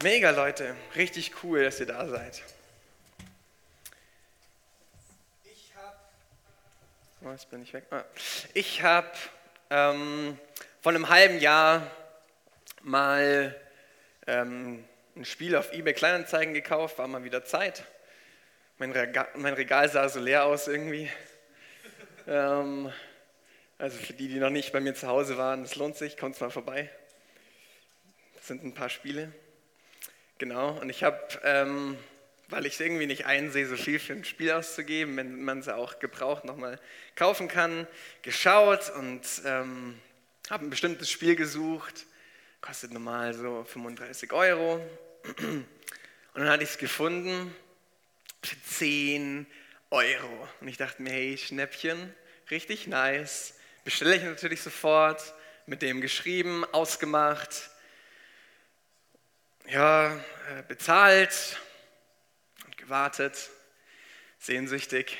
Mega Leute, richtig cool, dass ihr da seid. Ich habe, oh, jetzt bin ich weg. Ah. Ich habe ähm, vor einem halben Jahr mal ähm, ein Spiel auf eBay Kleinanzeigen gekauft, war mal wieder Zeit. Mein Regal, mein Regal sah so leer aus irgendwie. ähm, also für die, die noch nicht bei mir zu Hause waren, das lohnt sich, kommt mal vorbei. Das sind ein paar Spiele. Genau, und ich habe, ähm, weil ich es irgendwie nicht einsehe, so viel für ein Spiel auszugeben, wenn man es auch gebraucht nochmal kaufen kann, geschaut und ähm, habe ein bestimmtes Spiel gesucht. Kostet normal so 35 Euro. Und dann hatte ich es gefunden für 10 Euro. Und ich dachte mir, hey, Schnäppchen, richtig nice. Bestelle ich natürlich sofort, mit dem geschrieben, ausgemacht ja, äh, bezahlt und gewartet, sehnsüchtig.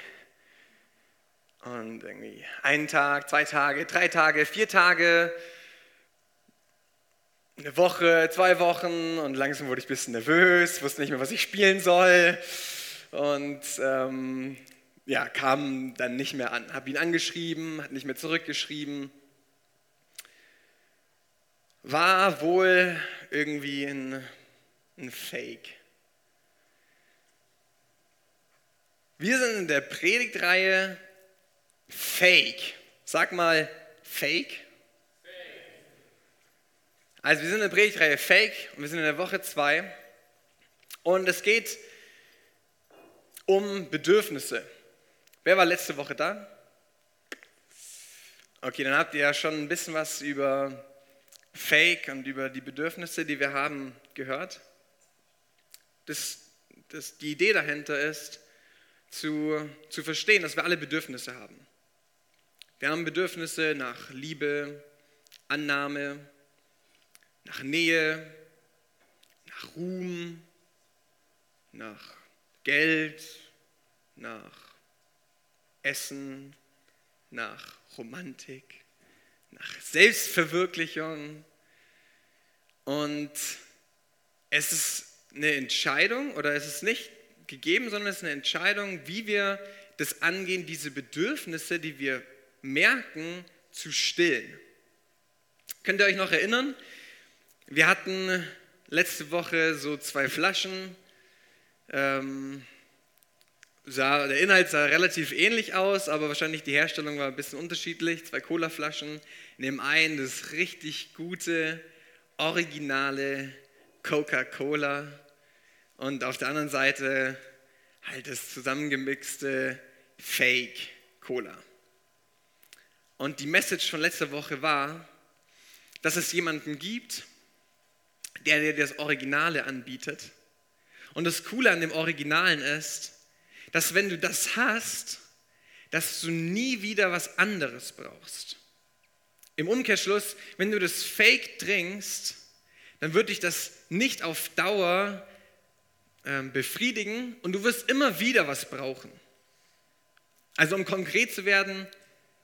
Und irgendwie einen Tag, zwei Tage, drei Tage, vier Tage, eine Woche, zwei Wochen und langsam wurde ich ein bisschen nervös, wusste nicht mehr, was ich spielen soll und ähm, ja, kam dann nicht mehr an. Habe ihn angeschrieben, hat nicht mehr zurückgeschrieben. War wohl irgendwie ein ein Fake. Wir sind in der Predigtreihe Fake. Sag mal Fake. Also wir sind in der Predigtreihe Fake und wir sind in der Woche 2 und es geht um Bedürfnisse. Wer war letzte Woche da? Okay, dann habt ihr ja schon ein bisschen was über Fake und über die Bedürfnisse, die wir haben, gehört das, das, die Idee dahinter ist, zu, zu verstehen, dass wir alle Bedürfnisse haben. Wir haben Bedürfnisse nach Liebe, Annahme, nach Nähe, nach Ruhm, nach Geld, nach Essen, nach Romantik, nach Selbstverwirklichung. Und es ist eine Entscheidung oder es ist nicht gegeben, sondern es ist eine Entscheidung, wie wir das angehen, diese Bedürfnisse, die wir merken, zu stillen. Könnt ihr euch noch erinnern? Wir hatten letzte Woche so zwei Flaschen. Ähm, sah, der Inhalt sah relativ ähnlich aus, aber wahrscheinlich die Herstellung war ein bisschen unterschiedlich. Zwei Cola-Flaschen. Nehmen ein das richtig gute, originale Coca-Cola und auf der anderen Seite halt das zusammengemixte Fake Cola. Und die Message von letzter Woche war, dass es jemanden gibt, der dir das Originale anbietet. Und das Coole an dem Originalen ist, dass wenn du das hast, dass du nie wieder was anderes brauchst. Im Umkehrschluss, wenn du das Fake trinkst, dann wird dich das nicht auf Dauer ähm, befriedigen und du wirst immer wieder was brauchen. Also um konkret zu werden,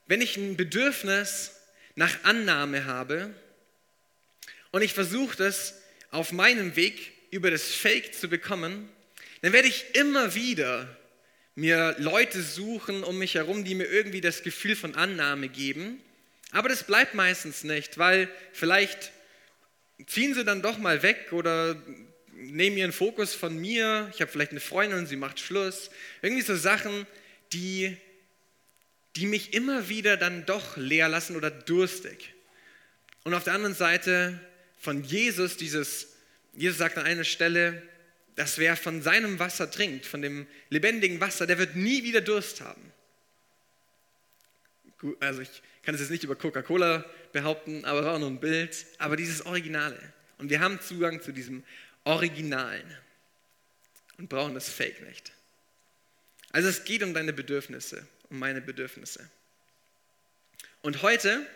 wenn ich ein Bedürfnis nach Annahme habe und ich versuche das auf meinem Weg über das Fake zu bekommen, dann werde ich immer wieder mir Leute suchen um mich herum, die mir irgendwie das Gefühl von Annahme geben. Aber das bleibt meistens nicht, weil vielleicht ziehen sie dann doch mal weg oder nehmen ihren Fokus von mir. Ich habe vielleicht eine Freundin und sie macht Schluss. Irgendwie so Sachen, die, die mich immer wieder dann doch leer lassen oder durstig. Und auf der anderen Seite von Jesus, dieses, Jesus sagt an einer Stelle, dass wer von seinem Wasser trinkt, von dem lebendigen Wasser, der wird nie wieder Durst haben. Also ich kann es jetzt nicht über Coca-Cola behaupten, aber war auch nur ein Bild. Aber dieses Originale. Und wir haben Zugang zu diesem Originalen und brauchen das Fake nicht. Also es geht um deine Bedürfnisse, um meine Bedürfnisse. Und heute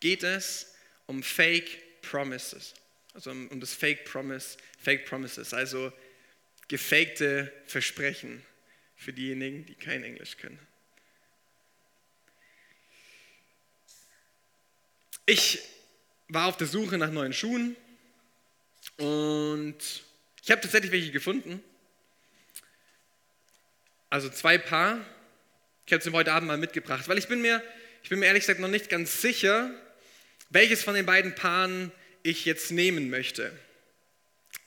geht es um Fake Promises, also um, um das Fake Promise, Fake Promises, also gefakte Versprechen für diejenigen, die kein Englisch können. Ich war auf der Suche nach neuen Schuhen Und ich habe tatsächlich welche gefunden. Also zwei Paar. Ich habe sie heute Abend mal mitgebracht, weil ich bin mir, ich bin mir ehrlich gesagt noch nicht ganz sicher, welches von den beiden Paaren ich jetzt nehmen möchte.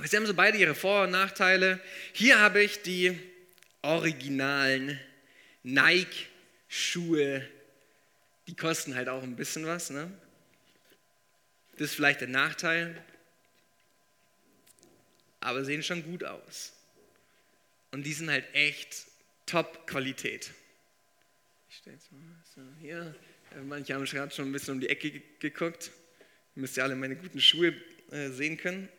Sie haben so beide ihre Vor- und Nachteile. Hier habe ich die originalen Nike-Schuhe. Die kosten halt auch ein bisschen was. Ne? Das ist vielleicht der Nachteil. Aber sehen schon gut aus. Und die sind halt echt Top-Qualität. Ich stelle jetzt mal so hier. Manche haben gerade schon ein bisschen um die Ecke geguckt. Ihr müsst ja alle meine guten Schuhe äh, sehen können.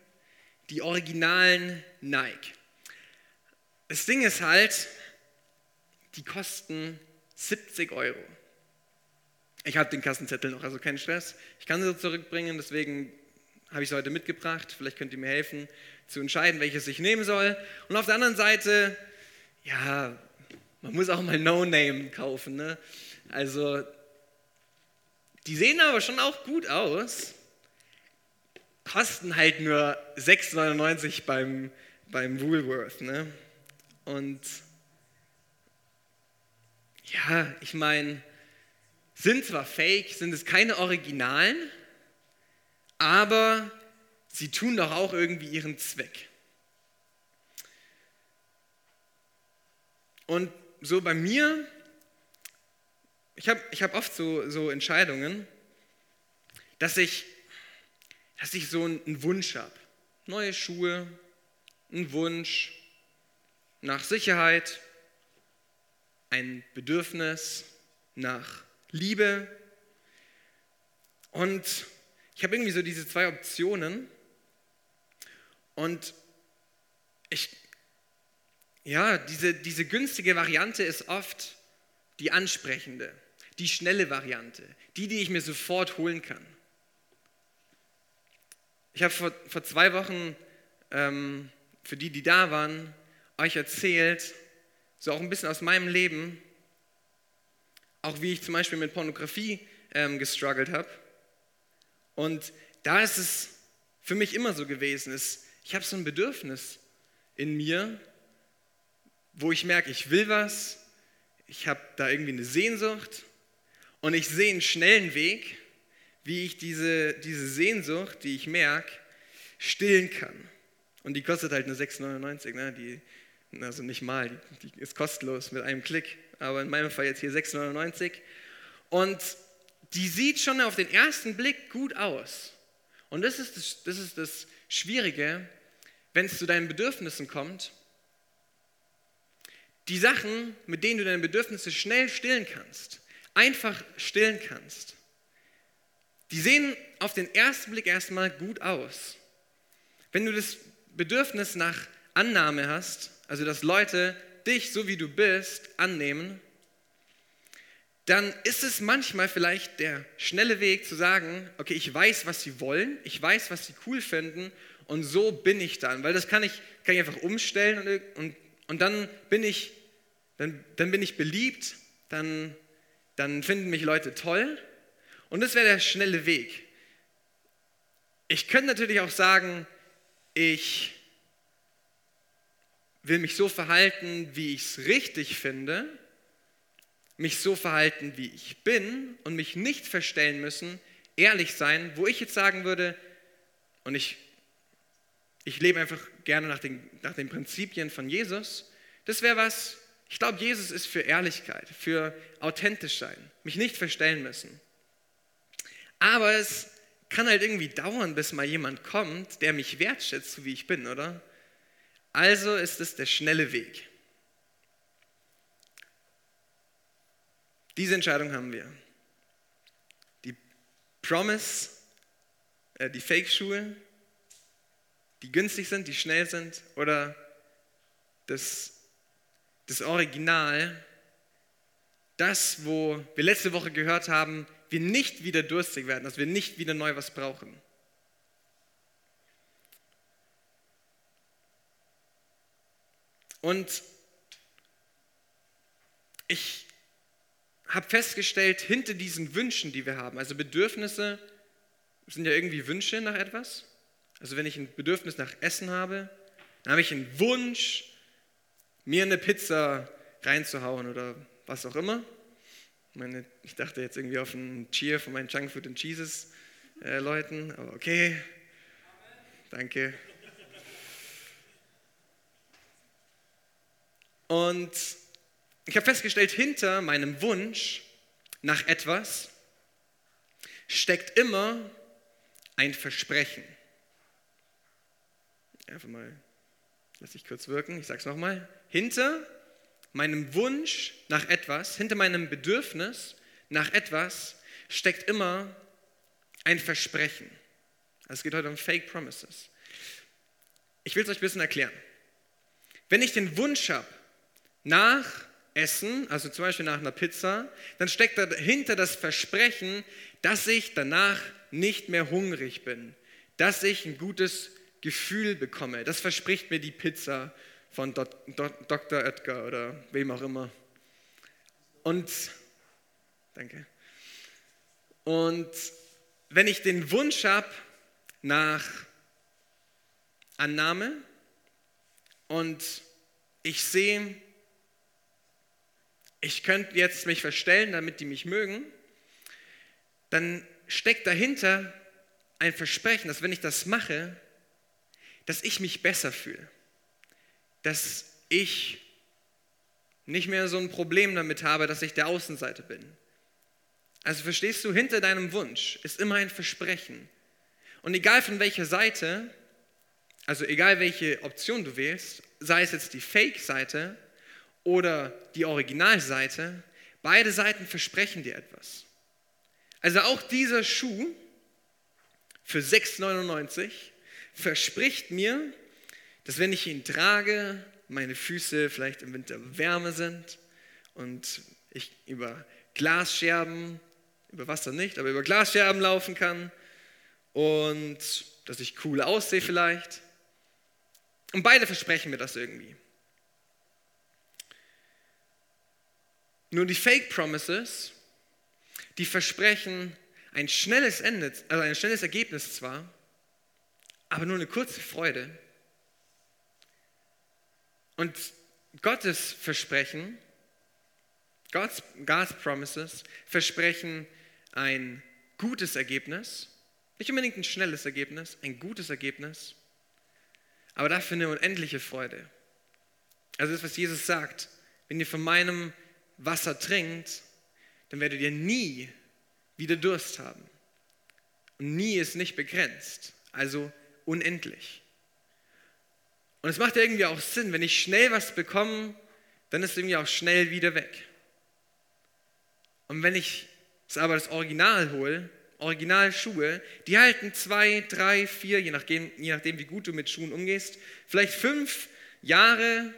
Die originalen Nike. Das Ding ist halt, die kosten 70 Euro. Ich habe den Kassenzettel noch, also kein Stress. Ich kann sie zurückbringen, deswegen habe ich sie heute mitgebracht. Vielleicht könnt ihr mir helfen zu entscheiden, welches ich nehmen soll. Und auf der anderen Seite, ja, man muss auch mal No-Name kaufen. Ne? Also, die sehen aber schon auch gut aus. Kosten halt nur 6,99 beim, beim Woolworth. Ne? Und ja, ich meine, sind zwar fake, sind es keine Originalen, aber sie tun doch auch irgendwie ihren Zweck. Und so bei mir, ich habe ich hab oft so, so Entscheidungen, dass ich, dass ich so einen Wunsch habe. Neue Schuhe, einen Wunsch nach Sicherheit, ein Bedürfnis nach Liebe. Und ich habe irgendwie so diese zwei Optionen. Und ich, ja, diese, diese günstige Variante ist oft die ansprechende, die schnelle Variante, die, die ich mir sofort holen kann. Ich habe vor, vor zwei Wochen, ähm, für die, die da waren, euch erzählt, so auch ein bisschen aus meinem Leben, auch wie ich zum Beispiel mit Pornografie ähm, gestruggelt habe. Und da ist es für mich immer so gewesen, ist, ich habe so ein Bedürfnis in mir, wo ich merke, ich will was, ich habe da irgendwie eine Sehnsucht und ich sehe einen schnellen Weg, wie ich diese, diese Sehnsucht, die ich merke, stillen kann. Und die kostet halt nur 6,99. Ne? Die, also nicht mal, die, die ist kostenlos mit einem Klick, aber in meinem Fall jetzt hier 6,99. Und die sieht schon auf den ersten Blick gut aus. Und das ist das, das, ist das Schwierige, wenn es zu deinen Bedürfnissen kommt. Die Sachen, mit denen du deine Bedürfnisse schnell stillen kannst, einfach stillen kannst, die sehen auf den ersten Blick erstmal gut aus. Wenn du das Bedürfnis nach Annahme hast, also dass Leute dich, so wie du bist, annehmen, dann ist es manchmal vielleicht der schnelle Weg zu sagen, okay, ich weiß, was sie wollen, ich weiß, was sie cool finden und so bin ich dann, weil das kann ich, kann ich einfach umstellen und, und, und dann, bin ich, dann, dann bin ich beliebt, dann, dann finden mich Leute toll und das wäre der schnelle Weg. Ich könnte natürlich auch sagen, ich will mich so verhalten, wie ich es richtig finde, mich so verhalten, wie ich bin und mich nicht verstellen müssen, ehrlich sein, wo ich jetzt sagen würde, und ich, ich lebe einfach gerne nach den, nach den Prinzipien von Jesus, das wäre was, ich glaube, Jesus ist für Ehrlichkeit, für authentisch sein, mich nicht verstellen müssen. Aber es kann halt irgendwie dauern, bis mal jemand kommt, der mich wertschätzt, wie ich bin, oder? Also ist es der schnelle Weg. Diese Entscheidung haben wir. Die Promise, äh, die Fake-Schuhe, die günstig sind, die schnell sind, oder das, das Original, das, wo wir letzte Woche gehört haben, wir nicht wieder durstig werden, dass wir nicht wieder neu was brauchen. Und ich habe festgestellt, hinter diesen Wünschen, die wir haben, also Bedürfnisse sind ja irgendwie Wünsche nach etwas, Also wenn ich ein Bedürfnis nach Essen habe, dann habe ich einen Wunsch, mir eine Pizza reinzuhauen oder was auch immer. Meine, ich dachte jetzt irgendwie auf einen Cheer von meinen Junkfood and Jesus äh, Leuten, aber okay. Danke. Und ich habe festgestellt, hinter meinem Wunsch nach etwas steckt immer ein Versprechen. Einfach mal, lass ich kurz wirken, ich sage es nochmal. Hinter meinem Wunsch nach etwas, hinter meinem Bedürfnis nach etwas steckt immer ein Versprechen. Also es geht heute um Fake Promises. Ich will es euch ein bisschen erklären. Wenn ich den Wunsch habe nach Essen, also zum Beispiel nach einer Pizza, dann steckt dahinter das Versprechen, dass ich danach nicht mehr hungrig bin, dass ich ein gutes Gefühl bekomme. Das verspricht mir die Pizza von Dr. Oetker oder wem auch immer. Und, danke. Und wenn ich den Wunsch habe nach Annahme und ich sehe, ich könnte jetzt mich verstellen, damit die mich mögen, dann steckt dahinter ein Versprechen, dass wenn ich das mache, dass ich mich besser fühle dass ich nicht mehr so ein Problem damit habe, dass ich der Außenseiter bin. Also verstehst du, hinter deinem Wunsch ist immer ein Versprechen. Und egal von welcher Seite, also egal welche Option du wählst, sei es jetzt die Fake-Seite oder die Originalseite, beide Seiten versprechen dir etwas. Also auch dieser Schuh für 6,99 verspricht mir, dass wenn ich ihn trage, meine Füße vielleicht im Winter Wärme sind und ich über Glasscherben, über Wasser nicht, aber über Glasscherben laufen kann und dass ich cool aussehe vielleicht. Und beide versprechen mir das irgendwie. Nur die Fake Promises, die versprechen ein schnelles Ende, also ein schnelles Ergebnis zwar, aber nur eine kurze Freude und Gottes Versprechen, God's, God's Promises, versprechen ein gutes Ergebnis, nicht unbedingt ein schnelles Ergebnis, ein gutes Ergebnis, aber dafür eine unendliche Freude. Also das, was Jesus sagt, wenn ihr von meinem Wasser trinkt, dann werdet ihr nie wieder Durst haben. Und nie ist nicht begrenzt, also unendlich. Und es macht irgendwie auch Sinn, wenn ich schnell was bekomme, dann ist es irgendwie auch schnell wieder weg. Und wenn ich es aber das Original hole, Originalschuhe, die halten zwei, drei, vier, je nachdem, je nachdem, wie gut du mit Schuhen umgehst, vielleicht fünf Jahre.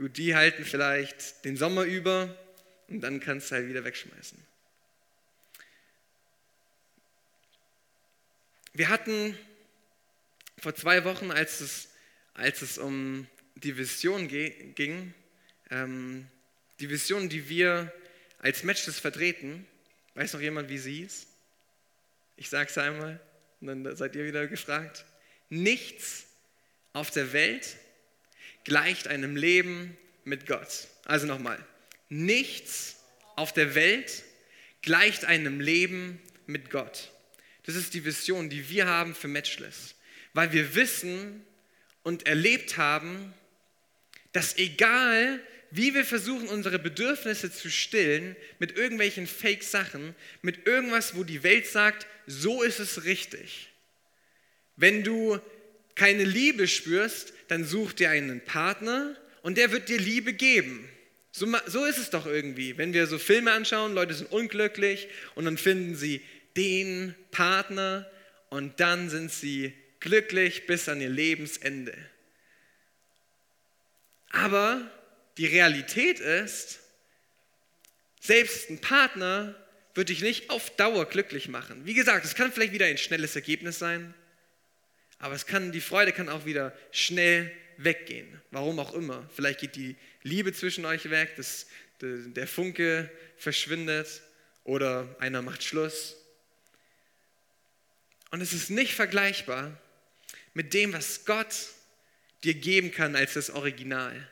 Gut, die halten vielleicht den Sommer über und dann kannst du halt wieder wegschmeißen. Wir hatten vor zwei Wochen, als es, als es um die Vision ging, ähm, die Vision, die wir als Matches vertreten, weiß noch jemand, wie sie ist? Ich sage es einmal und dann seid ihr wieder gefragt. Nichts auf der Welt gleicht einem Leben mit Gott. Also nochmal, nichts auf der Welt gleicht einem Leben mit Gott. Das ist die Vision, die wir haben für Matchless weil wir wissen und erlebt haben, dass egal wie wir versuchen, unsere Bedürfnisse zu stillen mit irgendwelchen Fake-Sachen, mit irgendwas, wo die Welt sagt, so ist es richtig. Wenn du keine Liebe spürst, dann such dir einen Partner und der wird dir Liebe geben. So, so ist es doch irgendwie. Wenn wir so Filme anschauen, Leute sind unglücklich und dann finden sie den Partner und dann sind sie glücklich bis an ihr Lebensende. Aber die Realität ist, selbst ein Partner wird dich nicht auf Dauer glücklich machen. Wie gesagt, es kann vielleicht wieder ein schnelles Ergebnis sein, aber es kann, die Freude kann auch wieder schnell weggehen. Warum auch immer. Vielleicht geht die Liebe zwischen euch weg, das, der Funke verschwindet oder einer macht Schluss. Und es ist nicht vergleichbar mit dem, was Gott dir geben kann als das Original,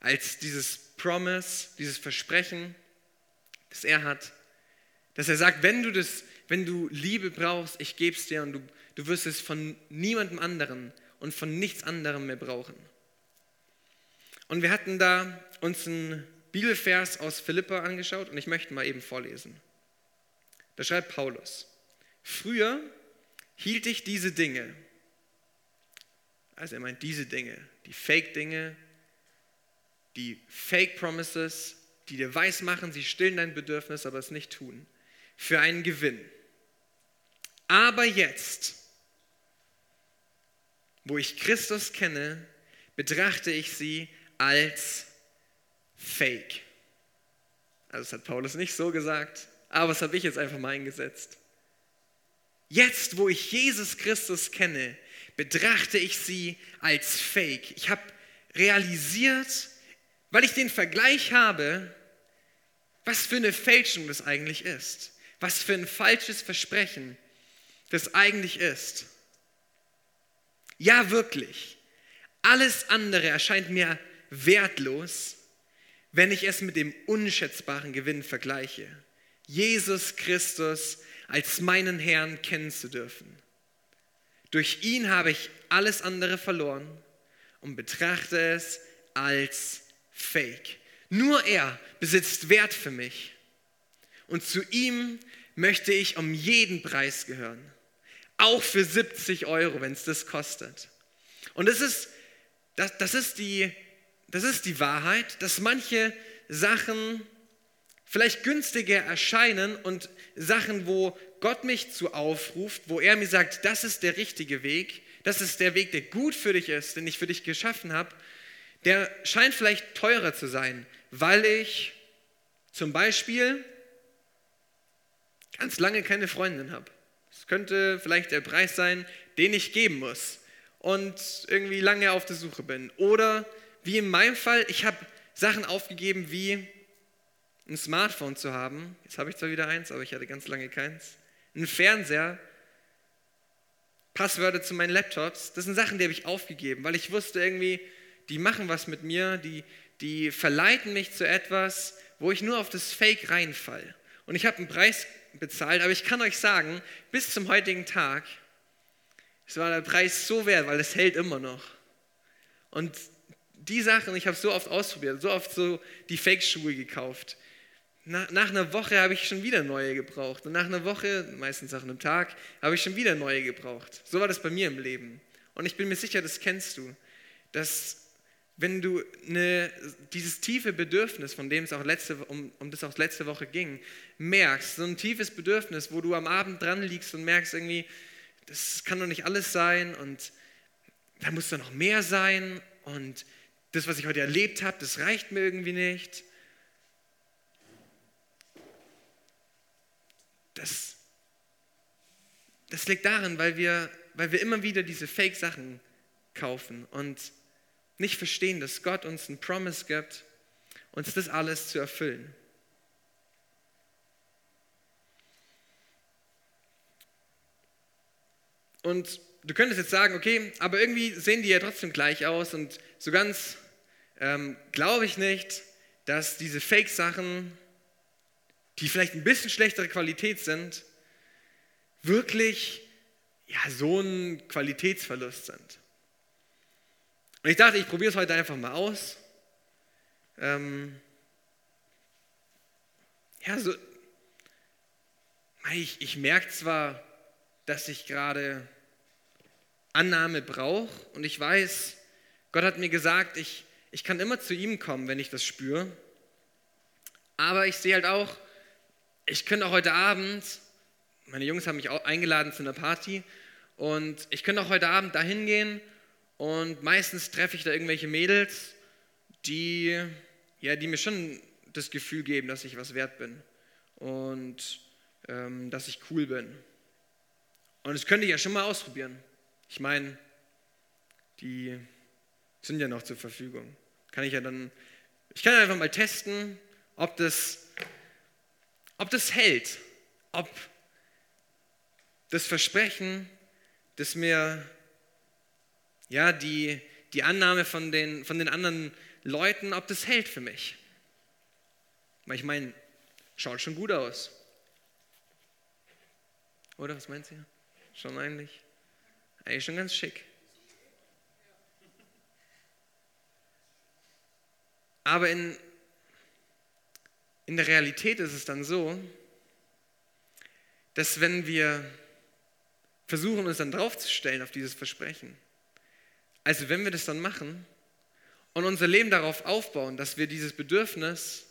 als dieses Promise, dieses Versprechen, das er hat, dass er sagt, wenn du das, wenn du Liebe brauchst, ich gebe es dir und du, du wirst es von niemandem anderen und von nichts anderem mehr brauchen. Und wir hatten da uns einen Bibelvers aus Philippa angeschaut und ich möchte mal eben vorlesen. Da schreibt Paulus, früher hielt ich diese Dinge, also er meint diese Dinge, die Fake-Dinge, die Fake-Promises, die dir weismachen, sie stillen dein Bedürfnis, aber es nicht tun, für einen Gewinn. Aber jetzt, wo ich Christus kenne, betrachte ich sie als Fake. Also das hat Paulus nicht so gesagt, aber das habe ich jetzt einfach mal eingesetzt. Jetzt, wo ich Jesus Christus kenne, betrachte ich sie als Fake. Ich habe realisiert, weil ich den Vergleich habe, was für eine Fälschung das eigentlich ist, was für ein falsches Versprechen das eigentlich ist. Ja, wirklich. Alles andere erscheint mir wertlos, wenn ich es mit dem unschätzbaren Gewinn vergleiche. Jesus Christus als meinen Herrn kennen zu dürfen. Durch ihn habe ich alles andere verloren und betrachte es als Fake. Nur er besitzt Wert für mich. Und zu ihm möchte ich um jeden Preis gehören. Auch für 70 Euro, wenn es das kostet. Und das ist, das, das, ist die, das ist die Wahrheit, dass manche Sachen vielleicht günstiger erscheinen und Sachen, wo Gott mich zu aufruft, wo er mir sagt, das ist der richtige Weg, das ist der Weg, der gut für dich ist, den ich für dich geschaffen habe, der scheint vielleicht teurer zu sein, weil ich zum Beispiel ganz lange keine Freundin habe. Könnte vielleicht der Preis sein, den ich geben muss und irgendwie lange auf der Suche bin. Oder wie in meinem Fall, ich habe Sachen aufgegeben wie ein Smartphone zu haben. Jetzt habe ich zwar wieder eins, aber ich hatte ganz lange keins. Ein Fernseher, Passwörter zu meinen Laptops, das sind Sachen, die habe ich aufgegeben, weil ich wusste irgendwie, die machen was mit mir, die, die verleiten mich zu etwas, wo ich nur auf das Fake reinfall. Und ich habe einen Preis bezahlt, aber ich kann euch sagen, bis zum heutigen Tag, es war der Preis so wert, weil es hält immer noch. Und die Sachen, ich habe so oft ausprobiert, so oft so die Fake-Schuhe gekauft, nach, nach einer Woche habe ich schon wieder neue gebraucht. Und nach einer Woche, meistens auch einem Tag, habe ich schon wieder neue gebraucht. So war das bei mir im Leben. Und ich bin mir sicher, das kennst du. Dass wenn du eine, dieses tiefe Bedürfnis, von dem es auch letzte, um, um das auch letzte Woche ging, merkst, so ein tiefes Bedürfnis, wo du am Abend dran liegst und merkst irgendwie, das kann doch nicht alles sein und da muss doch noch mehr sein und das, was ich heute erlebt habe, das reicht mir irgendwie nicht. Das, das liegt daran, weil wir, weil wir immer wieder diese Fake-Sachen kaufen und nicht verstehen, dass Gott uns einen Promise gibt, uns das alles zu erfüllen. Und du könntest jetzt sagen, okay, aber irgendwie sehen die ja trotzdem gleich aus und so ganz ähm, glaube ich nicht, dass diese Fake-Sachen die vielleicht ein bisschen schlechtere Qualität sind, wirklich ja, so ein Qualitätsverlust sind. Und ich dachte, ich probiere es heute einfach mal aus. Ähm, ja, so, ich, ich merke zwar, dass ich gerade Annahme brauche und ich weiß, Gott hat mir gesagt, ich, ich kann immer zu ihm kommen, wenn ich das spüre. Aber ich sehe halt auch, ich könnte auch heute Abend, meine Jungs haben mich auch eingeladen zu einer Party und ich könnte auch heute Abend da hingehen und meistens treffe ich da irgendwelche Mädels, die, ja, die mir schon das Gefühl geben, dass ich was wert bin und ähm, dass ich cool bin. Und das könnte ich ja schon mal ausprobieren. Ich meine, die sind ja noch zur Verfügung. Kann ich ja dann, ich kann einfach mal testen, ob das ob das hält, ob, das Versprechen, das mir ja, die, die Annahme von den, von den anderen Leuten, ob das hält für mich. Weil ich meine, schaut schon gut aus. Oder was meint ihr? Schon eigentlich? Eigentlich schon ganz schick. Aber in, in der Realität ist es dann so, dass wenn wir versuchen, uns dann draufzustellen auf dieses Versprechen, also wenn wir das dann machen und unser Leben darauf aufbauen, dass wir dieses Bedürfnis,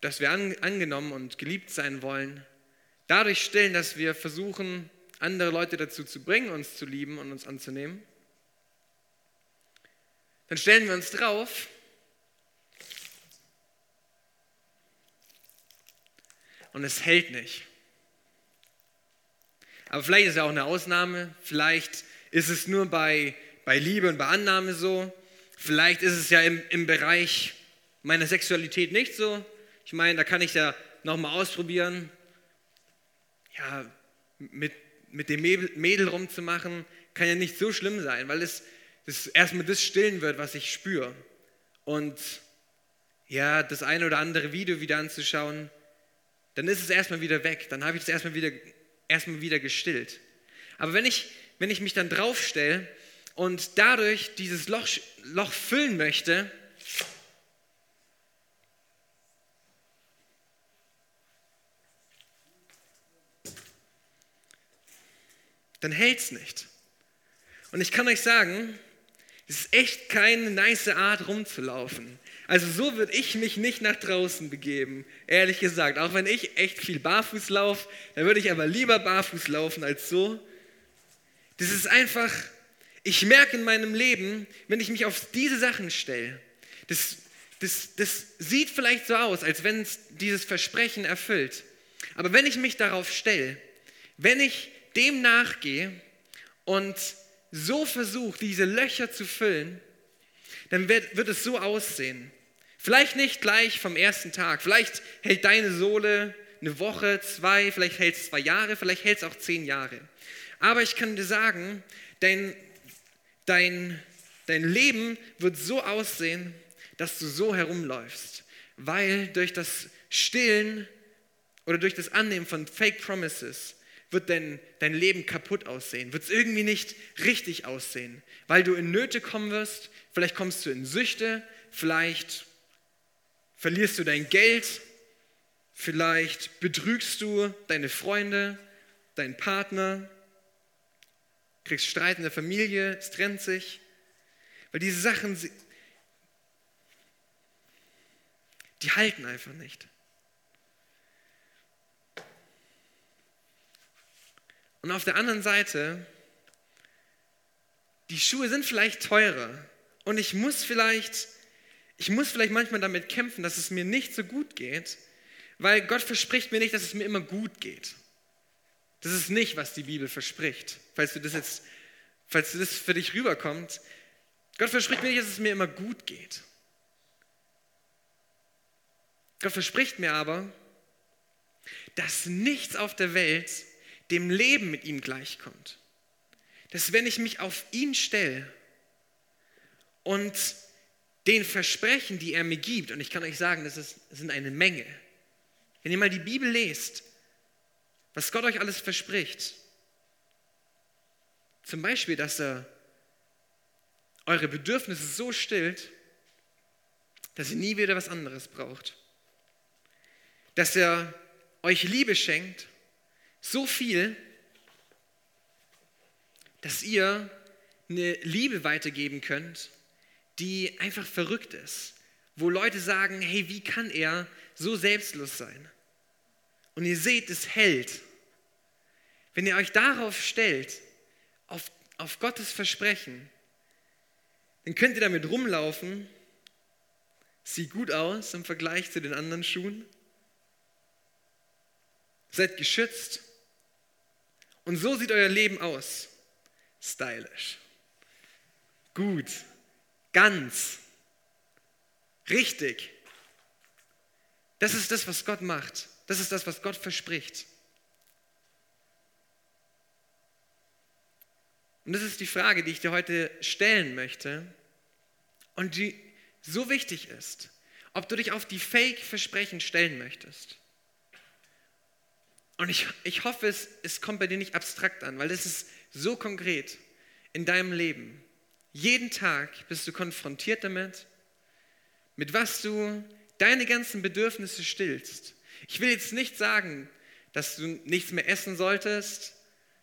dass wir an, angenommen und geliebt sein wollen, dadurch stillen, dass wir versuchen, andere Leute dazu zu bringen, uns zu lieben und uns anzunehmen, dann stellen wir uns drauf und es hält nicht. Aber vielleicht ist es ja auch eine Ausnahme, vielleicht ist es nur bei, bei Liebe und bei Annahme so, vielleicht ist es ja im, im Bereich meiner Sexualität nicht so. Ich meine, da kann ich ja nochmal ausprobieren, ja, mit, mit dem Mädel rumzumachen, kann ja nicht so schlimm sein, weil es das erstmal das stillen wird, was ich spüre. Und ja, das eine oder andere Video wieder anzuschauen, dann ist es erstmal wieder weg. Dann habe ich es erstmal wieder, erstmal wieder gestillt. Aber wenn ich, wenn ich mich dann draufstelle und dadurch dieses Loch, Loch füllen möchte, dann hält es nicht. Und ich kann euch sagen, es ist echt keine nice Art rumzulaufen. Also so würde ich mich nicht nach draußen begeben, ehrlich gesagt. Auch wenn ich echt viel barfuß laufe, dann würde ich aber lieber barfuß laufen als so. Das ist einfach, ich merke in meinem Leben, wenn ich mich auf diese Sachen stelle, das, das, das sieht vielleicht so aus, als wenn es dieses Versprechen erfüllt. Aber wenn ich mich darauf stelle, wenn ich dem nachgehe und so versuche, diese Löcher zu füllen, dann wird, wird es so aussehen. Vielleicht nicht gleich vom ersten Tag, vielleicht hält deine Sohle eine Woche, zwei, vielleicht hält es zwei Jahre, vielleicht hält es auch zehn Jahre. Aber ich kann dir sagen, dein, dein, dein Leben wird so aussehen, dass du so herumläufst, weil durch das Stillen oder durch das Annehmen von Fake Promises wird dein, dein Leben kaputt aussehen, wird es irgendwie nicht richtig aussehen, weil du in Nöte kommen wirst, vielleicht kommst du in Süchte, vielleicht verlierst du dein Geld, vielleicht betrügst du deine Freunde, deinen Partner, kriegst Streit in der Familie, es trennt sich, weil diese Sachen, die halten einfach nicht. Und auf der anderen Seite, die Schuhe sind vielleicht teurer und ich muss vielleicht, ich muss vielleicht manchmal damit kämpfen, dass es mir nicht so gut geht, weil Gott verspricht mir nicht, dass es mir immer gut geht. Das ist nicht, was die Bibel verspricht. Falls du das jetzt, falls das für dich rüberkommt, Gott verspricht mir nicht, dass es mir immer gut geht. Gott verspricht mir aber, dass nichts auf der Welt dem Leben mit ihm gleichkommt. Dass wenn ich mich auf ihn stelle und den Versprechen, die er mir gibt, und ich kann euch sagen, das, ist, das sind eine Menge. Wenn ihr mal die Bibel lest, was Gott euch alles verspricht, zum Beispiel, dass er eure Bedürfnisse so stillt, dass ihr nie wieder was anderes braucht. Dass er euch Liebe schenkt so viel, dass ihr eine Liebe weitergeben könnt, die einfach verrückt ist. Wo Leute sagen, hey, wie kann er so selbstlos sein? Und ihr seht, es hält. Wenn ihr euch darauf stellt, auf, auf Gottes Versprechen, dann könnt ihr damit rumlaufen. Sieht gut aus im Vergleich zu den anderen Schuhen. Seid geschützt. Und so sieht euer Leben aus. Stylisch. Gut. Ganz. Richtig. Das ist das, was Gott macht. Das ist das, was Gott verspricht. Und das ist die Frage, die ich dir heute stellen möchte und die so wichtig ist, ob du dich auf die Fake-Versprechen stellen möchtest. Und ich, ich hoffe, es, es kommt bei dir nicht abstrakt an, weil das ist so konkret in deinem Leben. Jeden Tag bist du konfrontiert damit, mit was du deine ganzen Bedürfnisse stillst. Ich will jetzt nicht sagen, dass du nichts mehr essen solltest,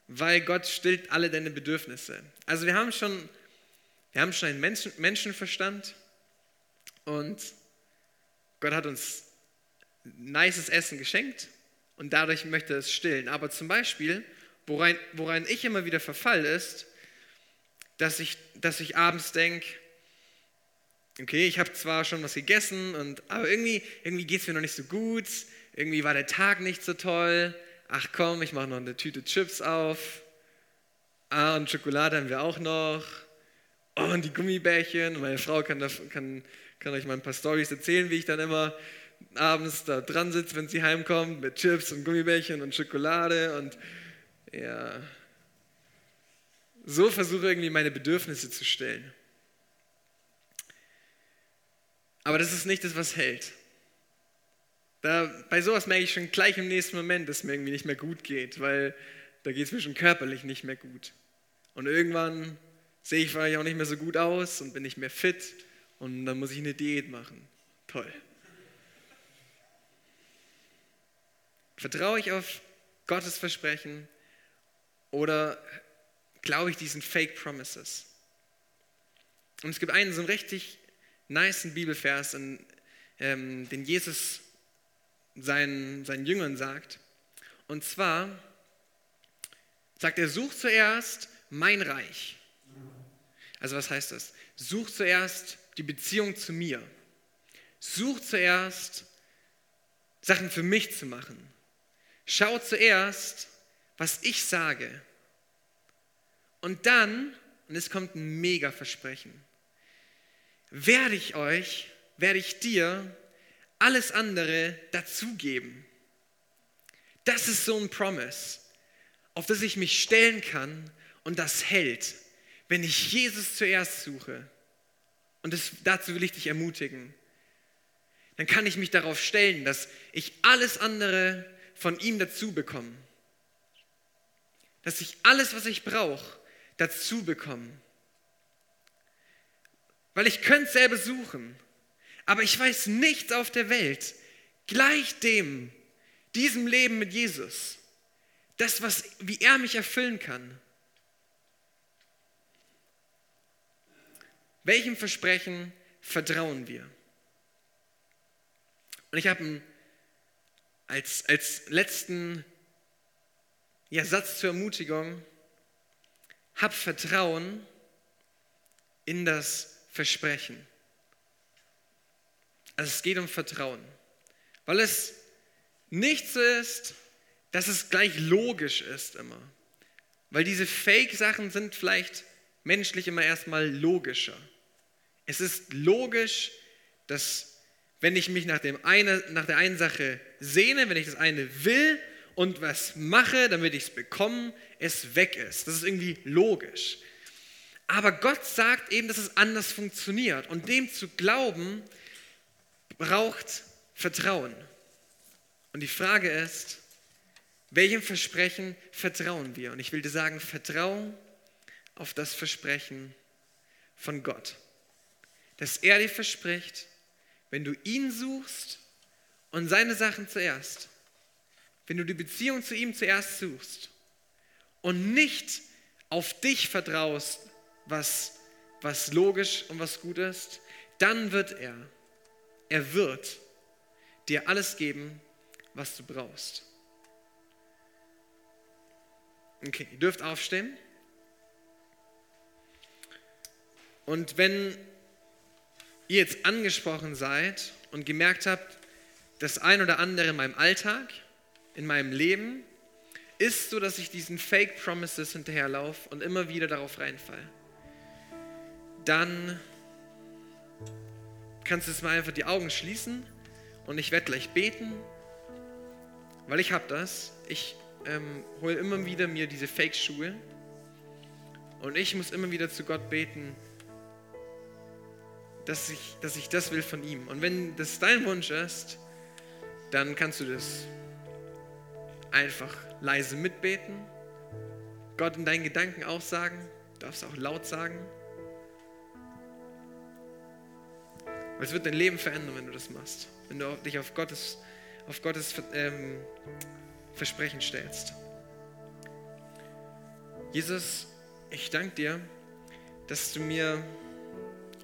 weil Gott stillt alle deine Bedürfnisse. Also wir haben schon, wir haben schon einen Menschen, Menschenverstand und Gott hat uns nices Essen geschenkt und dadurch möchte er es stillen. Aber zum Beispiel, worein, worein ich immer wieder verfall ist, dass ich, dass ich abends denke, okay, ich habe zwar schon was gegessen, und, aber irgendwie, irgendwie geht es mir noch nicht so gut, irgendwie war der Tag nicht so toll, ach komm, ich mache noch eine Tüte Chips auf, ah, und Schokolade haben wir auch noch, oh, und die Gummibärchen, meine Frau kann, kann, kann euch mal ein paar Storys erzählen, wie ich dann immer abends da dran sitzt, wenn sie heimkommt, mit Chips und Gummibärchen und Schokolade und ja, so versuche irgendwie meine Bedürfnisse zu stellen. Aber das ist nicht das, was hält. Da, bei sowas merke ich schon gleich im nächsten Moment, dass es mir irgendwie nicht mehr gut geht, weil da geht es mir schon körperlich nicht mehr gut. Und irgendwann sehe ich vielleicht auch nicht mehr so gut aus und bin nicht mehr fit und dann muss ich eine Diät machen. Toll. Vertraue ich auf Gottes Versprechen oder glaube ich diesen Fake Promises? Und es gibt einen so einen richtig niceen Bibelvers, in, ähm, den Jesus seinen, seinen Jüngern sagt. Und zwar sagt er, such zuerst mein Reich. Also was heißt das? Such zuerst die Beziehung zu mir. Such zuerst Sachen für mich zu machen. Schau zuerst, was ich sage. Und dann, und es kommt ein mega Versprechen, werde ich euch, werde ich dir alles andere dazugeben. Das ist so ein Promise, auf das ich mich stellen kann und das hält, wenn ich Jesus zuerst suche. Und das, dazu will ich dich ermutigen. Dann kann ich mich darauf stellen, dass ich alles andere von ihm dazu bekomme. Dass ich alles, was ich brauche, dazu bekomme. Weil ich könnte selber suchen, aber ich weiß nichts auf der Welt gleich dem, diesem Leben mit Jesus. Das, was, wie er mich erfüllen kann. Welchem Versprechen vertrauen wir? Und ich habe als, als letzten ja, Satz zur Ermutigung, hab Vertrauen in das Versprechen. Also es geht um Vertrauen, weil es nicht so ist, dass es gleich logisch ist immer. Weil diese Fake-Sachen sind vielleicht menschlich immer erstmal logischer. Es ist logisch, dass wenn ich mich nach, dem eine, nach der einen Sache sehne, wenn ich das eine will und was mache, damit ich es bekomme, es weg ist. Das ist irgendwie logisch. Aber Gott sagt eben, dass es anders funktioniert. Und dem zu glauben, braucht Vertrauen. Und die Frage ist, welchem Versprechen vertrauen wir? Und ich will dir sagen, vertraue auf das Versprechen von Gott. Dass er dir verspricht, wenn du ihn suchst und seine Sachen zuerst, wenn du die Beziehung zu ihm zuerst suchst und nicht auf dich vertraust, was, was logisch und was gut ist, dann wird er, er wird dir alles geben, was du brauchst. Okay, ihr dürft aufstehen. Und wenn ihr jetzt angesprochen seid und gemerkt habt, das ein oder andere in meinem Alltag, in meinem Leben, ist so, dass ich diesen Fake Promises hinterherlaufe und immer wieder darauf reinfall. Dann kannst du jetzt mal einfach die Augen schließen und ich werde gleich beten, weil ich habe das. Ich ähm, hole immer wieder mir diese Fake-Schuhe Und ich muss immer wieder zu Gott beten, dass ich, dass ich das will von ihm. Und wenn das dein Wunsch ist, dann kannst du das einfach leise mitbeten, Gott in deinen Gedanken auch sagen, darfst auch laut sagen. Weil es wird dein Leben verändern, wenn du das machst, wenn du dich auf Gottes, auf Gottes ähm, Versprechen stellst. Jesus, ich danke dir, dass du mir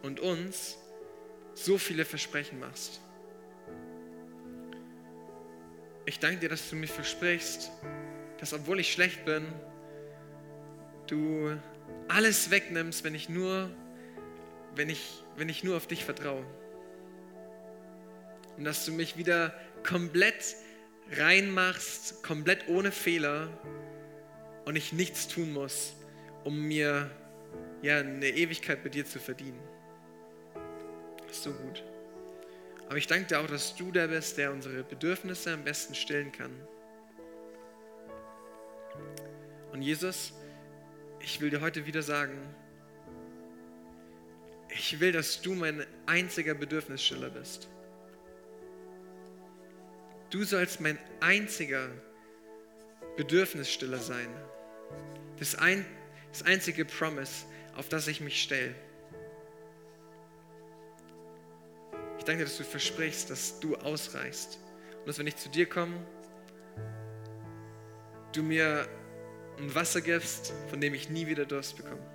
und uns so viele Versprechen machst. Ich danke dir, dass du mir versprichst, dass obwohl ich schlecht bin, du alles wegnimmst, wenn ich nur, wenn ich, wenn ich nur auf dich vertraue. Und dass du mich wieder komplett reinmachst, komplett ohne Fehler und ich nichts tun muss, um mir ja, eine Ewigkeit bei dir zu verdienen. Das ist so gut. Aber ich danke dir auch, dass du der bist, der unsere Bedürfnisse am besten stillen kann. Und Jesus, ich will dir heute wieder sagen, ich will, dass du mein einziger Bedürfnisstiller bist. Du sollst mein einziger Bedürfnisstiller sein. Das, ein, das einzige Promise, auf das ich mich stelle. Ich danke dir, dass du versprichst, dass du ausreichst. Und dass wenn ich zu dir komme, du mir ein Wasser gibst, von dem ich nie wieder Durst bekomme.